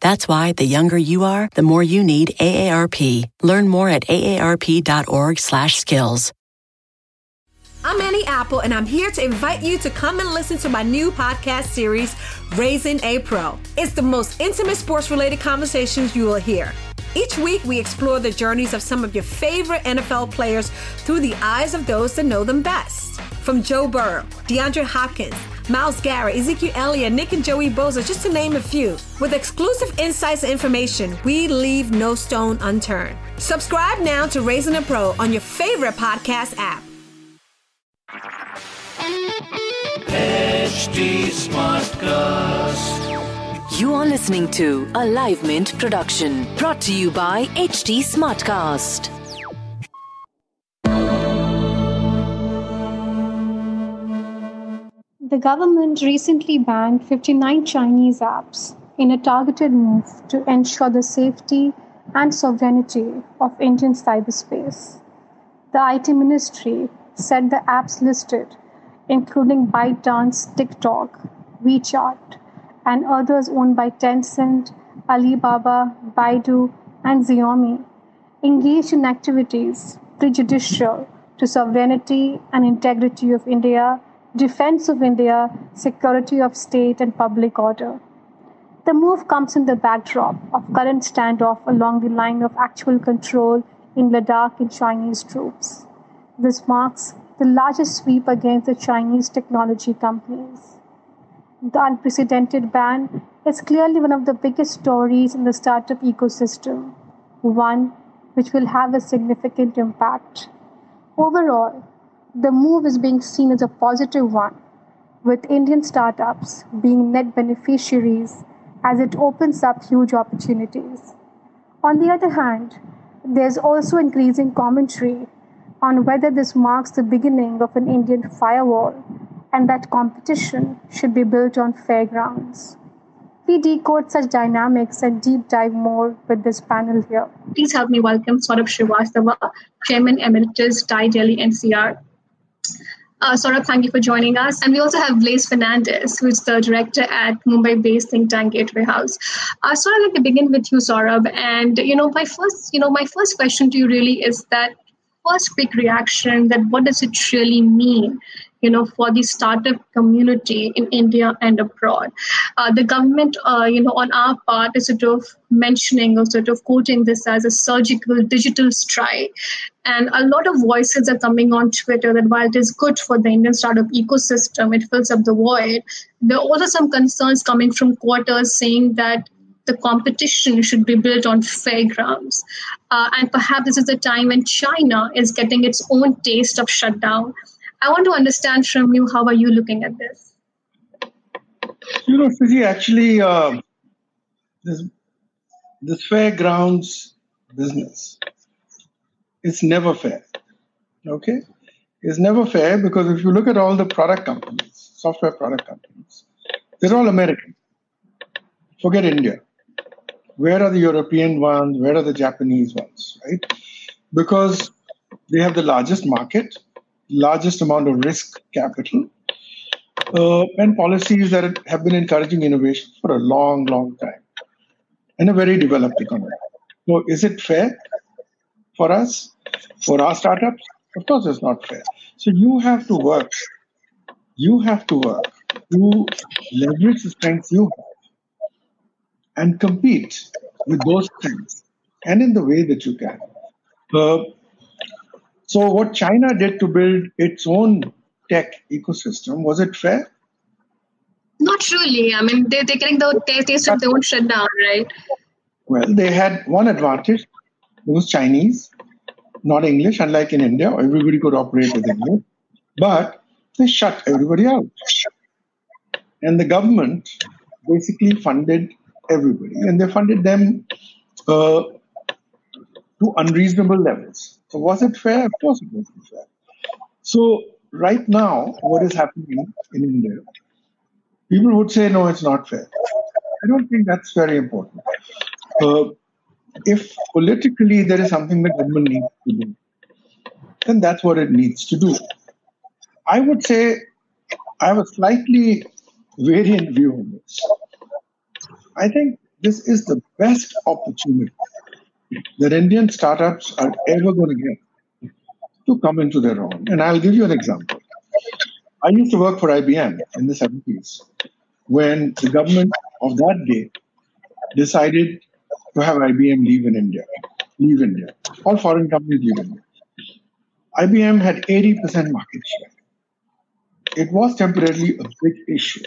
That's why the younger you are, the more you need AARP. Learn more at aarp.org/skills. I'm Annie Apple, and I'm here to invite you to come and listen to my new podcast series, Raising a Pro. It's the most intimate sports related conversations you will hear. Each week, we explore the journeys of some of your favorite NFL players through the eyes of those that know them best. From Joe Burrow, DeAndre Hopkins, Myles Garrett, Ezekiel Elliott, Nick and Joey Bosa, just to name a few. With exclusive insights and information, we leave no stone unturned. Subscribe now to Raising a Pro on your favorite podcast app. HT Smartcast. You are listening to a Live Mint production brought to you by HT Smartcast. The government recently banned 59 Chinese apps in a targeted move to ensure the safety and sovereignty of Indian cyberspace. The IT Ministry said the apps listed, including ByteDance, TikTok, WeChat, and others owned by Tencent, Alibaba, Baidu, and Xiaomi, engaged in activities prejudicial to sovereignty and integrity of India, defense of India, security of state, and public order. The move comes in the backdrop of current standoff along the line of actual control in Ladakh in Chinese troops. This marks the largest sweep against the Chinese technology companies. The unprecedented ban is clearly one of the biggest stories in the startup ecosystem, one which will have a significant impact. Overall, the move is being seen as a positive one, with Indian startups being net beneficiaries as it opens up huge opportunities. On the other hand, there's also increasing commentary on whether this marks the beginning of an Indian firewall and that competition should be built on fair grounds. We decode such dynamics and deep dive more with this panel here. Please help me welcome Saurabh Srivastava, Chairman Emeritus, TiE Delhi NCR. Uh, Saurabh, thank you for joining us. And we also have Blaise Fernandez, who is the director at Mumbai-based think tank Gateway House. Uh, I'd like to begin with you, Saurabh. And you know, my first, you know, my first question to you really is that first quick reaction that what does it really mean you know, for the startup community in India and abroad. Uh, the government, uh, you know, on our part is sort of mentioning or sort of quoting this as a surgical digital strike. And a lot of voices are coming on Twitter that while it is good for the Indian startup ecosystem, it fills up the void. There are also some concerns coming from quarters saying that the competition should be built on fair grounds. Uh, and perhaps this is the time when China is getting its own taste of shutdown I want to understand from you how are you looking at this? You know, Fiji, actually, uh, this, this fairgrounds business, it's never fair. Okay? It's never fair because if you look at all the product companies, software product companies, they're all American. Forget India. Where are the European ones? Where are the Japanese ones? Right? Because they have the largest market, largest amount of risk capital, uh, and policies that have been encouraging innovation for a long, long time in a very developed economy. So, is it fair for us, for our startups? Of course, it's not fair. So, you have to work. You have to work to leverage the strengths you have and compete with those strengths and in the way that you can. Uh, so, what China did to build its own tech ecosystem, was it fair? Not really. I mean, they, they're getting the taste of their own shutdown, right? Well, they had one advantage. It was Chinese, not English, unlike in India, everybody could operate with English. But they shut everybody out. And the government basically funded everybody, and they funded them uh, to unreasonable levels. Was it fair? Of course it wasn't fair. So, right now, what is happening in India? People would say, no, it's not fair. I don't think that's very important. Uh, if politically there is something the government needs to do, then that's what it needs to do. I would say I have a slightly variant view on this. I think this is the best opportunity that Indian startups are ever going to get to come into their own. And I'll give you an example. I used to work for IBM in the 70s when the government of that day decided to have IBM leave in India, leave India. All foreign companies leave India. IBM had 80% market share. It was temporarily a big issue.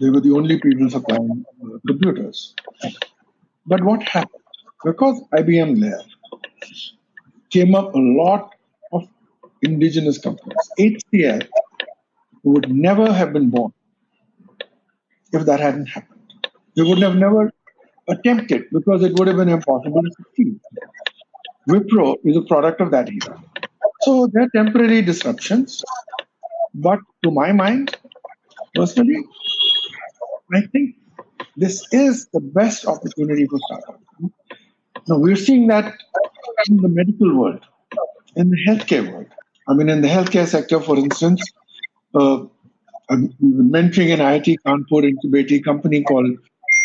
They were the only people supplying uh, computers. But what happened? Because IBM there came up a lot of indigenous companies. HCL would never have been born if that hadn't happened. They would have never attempted because it would have been impossible to succeed. Wipro is a product of that era. So there are temporary disruptions. But to my mind, personally, I think this is the best opportunity for startups. Now we're seeing that in the medical world, in the healthcare world. I mean, in the healthcare sector, for instance, uh, been mentoring an IIT Kanpur incubating company called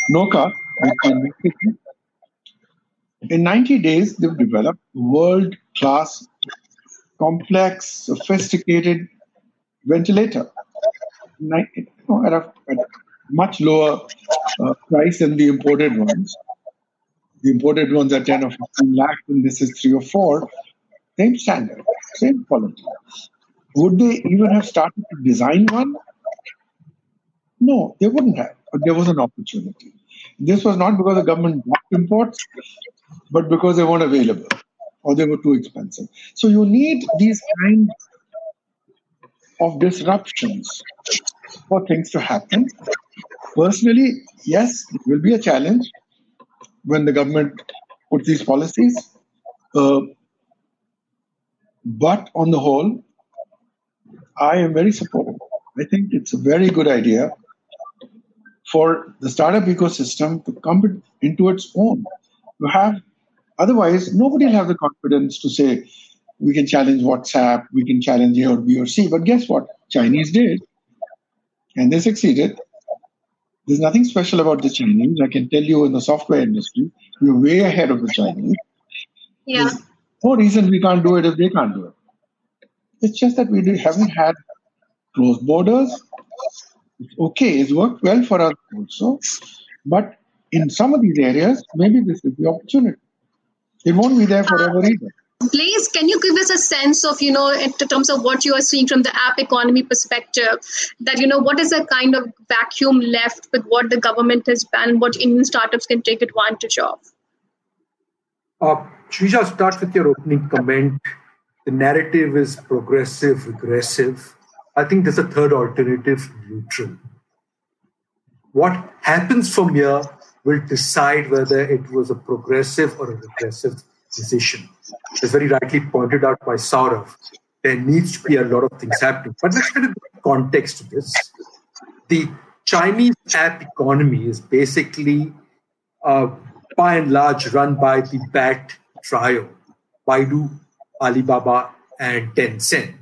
Nocca. In 90 days, they've developed world class, complex, sophisticated ventilator at, a, at, a, much lower uh, price than the imported ones. The imported ones are 10 or 15 lakhs, and this is 3 or 4. Same standard, same quality. Would they even have started to design one? No, they wouldn't have, but there was an opportunity. This was not because the government blocked imports, but because they weren't available or they were too expensive. So you need these kinds of disruptions for things to happen. Personally, yes, it will be a challenge when the government puts these policies. Uh, but on the whole, I am very supportive. I think it's a very good idea for the startup ecosystem to come into its own. To have, otherwise, nobody will have the confidence to say, we can challenge WhatsApp, we can challenge A or B or C. But guess what? Chinese did, and they succeeded. There's nothing special about the Chinese. I can tell you in the software industry, we're way ahead of the Chinese. Yeah. There's no reason we can't do it if they can't do it. It's just that we haven't had closed borders. It's okay, it's worked well for us also. But in some of these areas, maybe this is the opportunity. It won't be there forever either. Blaise, can you give us a sense of, you know, in terms of what you are seeing from the app economy perspective, that, you know, what is the kind of vacuum left with what the government has banned, what Indian startups can take advantage of? Uh, Shrija, start with your opening comment. The narrative is progressive, regressive. I think there's a third alternative, neutral. What happens from here will decide whether it was a progressive or a regressive decision. As very rightly pointed out by Saurabh, there needs to be a lot of things happening. But let's get a context to this. The Chinese app economy is basically, uh, by and large, run by the BAT trio, Baidu, Alibaba, and Tencent.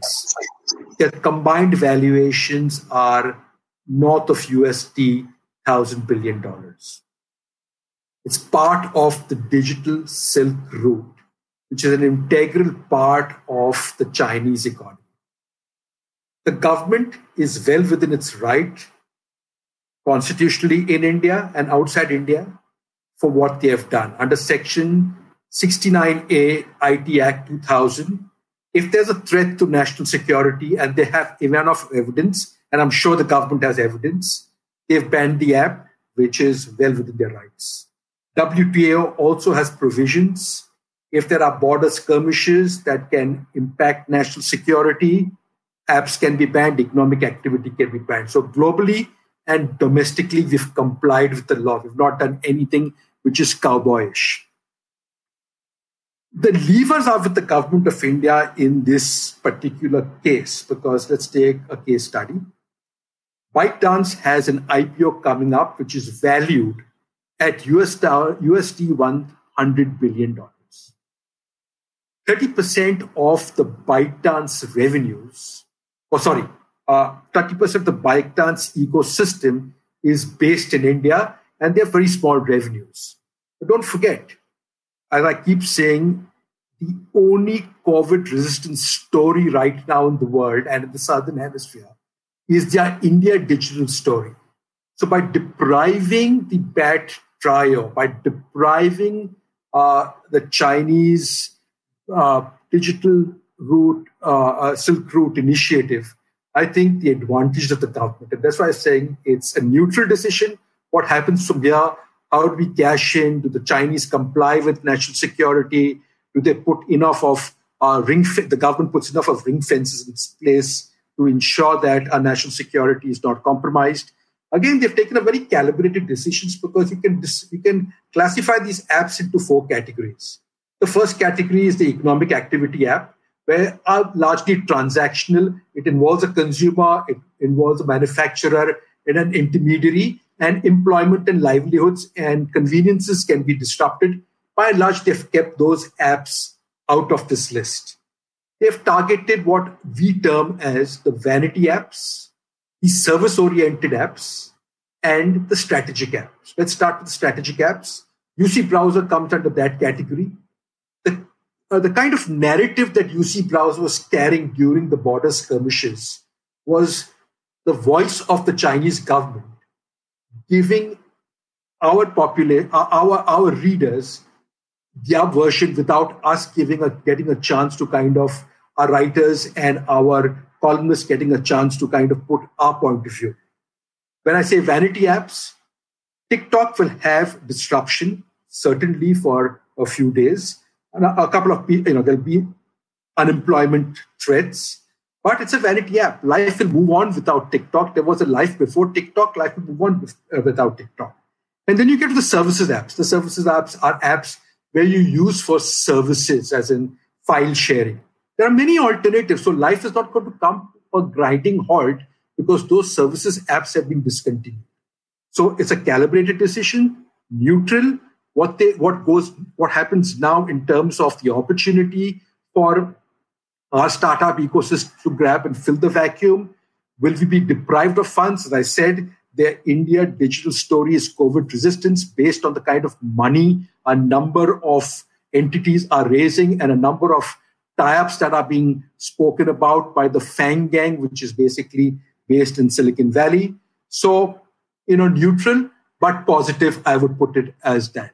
Their combined valuations are north of USD thousand billion dollars. It's part of the digital Silk Route, which is an integral part of the Chinese economy. The government is well within its right, constitutionally in India and outside India, for what they have done. Under Section 69A IT Act 2000, if there's a threat to national security and they have enough evidence, and I'm sure the government has evidence, they've banned the app, which is well within their rights. WTO also has provisions if there are border skirmishes that can impact national security, apps can be banned, economic activity can be banned. So, globally and domestically, we've complied with the law. We've not done anything which is cowboyish. the levers are with the government of India in this particular case, because let's take a case study. ByteDance has an IPO coming up, which is valued at US USD $100 billion. 30% of the ByteDance revenues, or oh, sorry, uh, 30% of the ByteDance ecosystem is based in India and they have very small revenues. But don't forget, as I keep saying, the only COVID resistant story right now in the world and in the Southern Hemisphere is their India digital story. So by depriving the BAT trio, by depriving uh, the Chinese uh, digital route, uh, uh, Silk Route initiative, I think the advantage of the government. And that's why I'm saying it's a neutral decision. What happens from here? How do we cash in? Do the Chinese comply with national security? Do they put enough of uh, ring? The government puts enough of ring fences in place to ensure that our national security is not compromised. Again, they've taken a very calibrated decisions because you can you can classify these apps into four categories. The first category is the economic activity app, where are largely transactional. It involves a consumer, it involves a manufacturer, and an intermediary, and employment and livelihoods and conveniences can be disrupted. By and large, they've kept those apps out of this list they've targeted what we term as the vanity apps, the service oriented apps, and the strategic apps. Let's start with the strategic apps. UC Browser comes under that category. The, uh, the kind of narrative that UC Browser was carrying during the border skirmishes was the voice of the Chinese government giving our popula- uh, our, our readers their version without us giving a getting a chance to kind of our writers and our columnists getting a chance to kind of put our point of view. When I say vanity apps, TikTok will have disruption, certainly for a few days. A, couple of you know, there'll be unemployment threats, but it's a vanity app. Life will move on without TikTok. There was a life before TikTok, life will move on uh, without TikTok. And then you get to the services apps. The services apps are apps where you use for services, as in file sharing. There are many alternatives. So life is not going to come a grinding halt because those services apps have been discontinued. So it's a calibrated decision, neutral. What they what goes what happens now in terms of the opportunity for our startup ecosystem to grab and fill the vacuum? Will we be deprived of funds? As I said, their India digital story is COVID resistance based on the kind of money a number of entities are raising and a number of tie-ups that are being spoken about by the FAANG Gang, which is basically based in Silicon Valley. So, you know, neutral but positive, I would put it as that.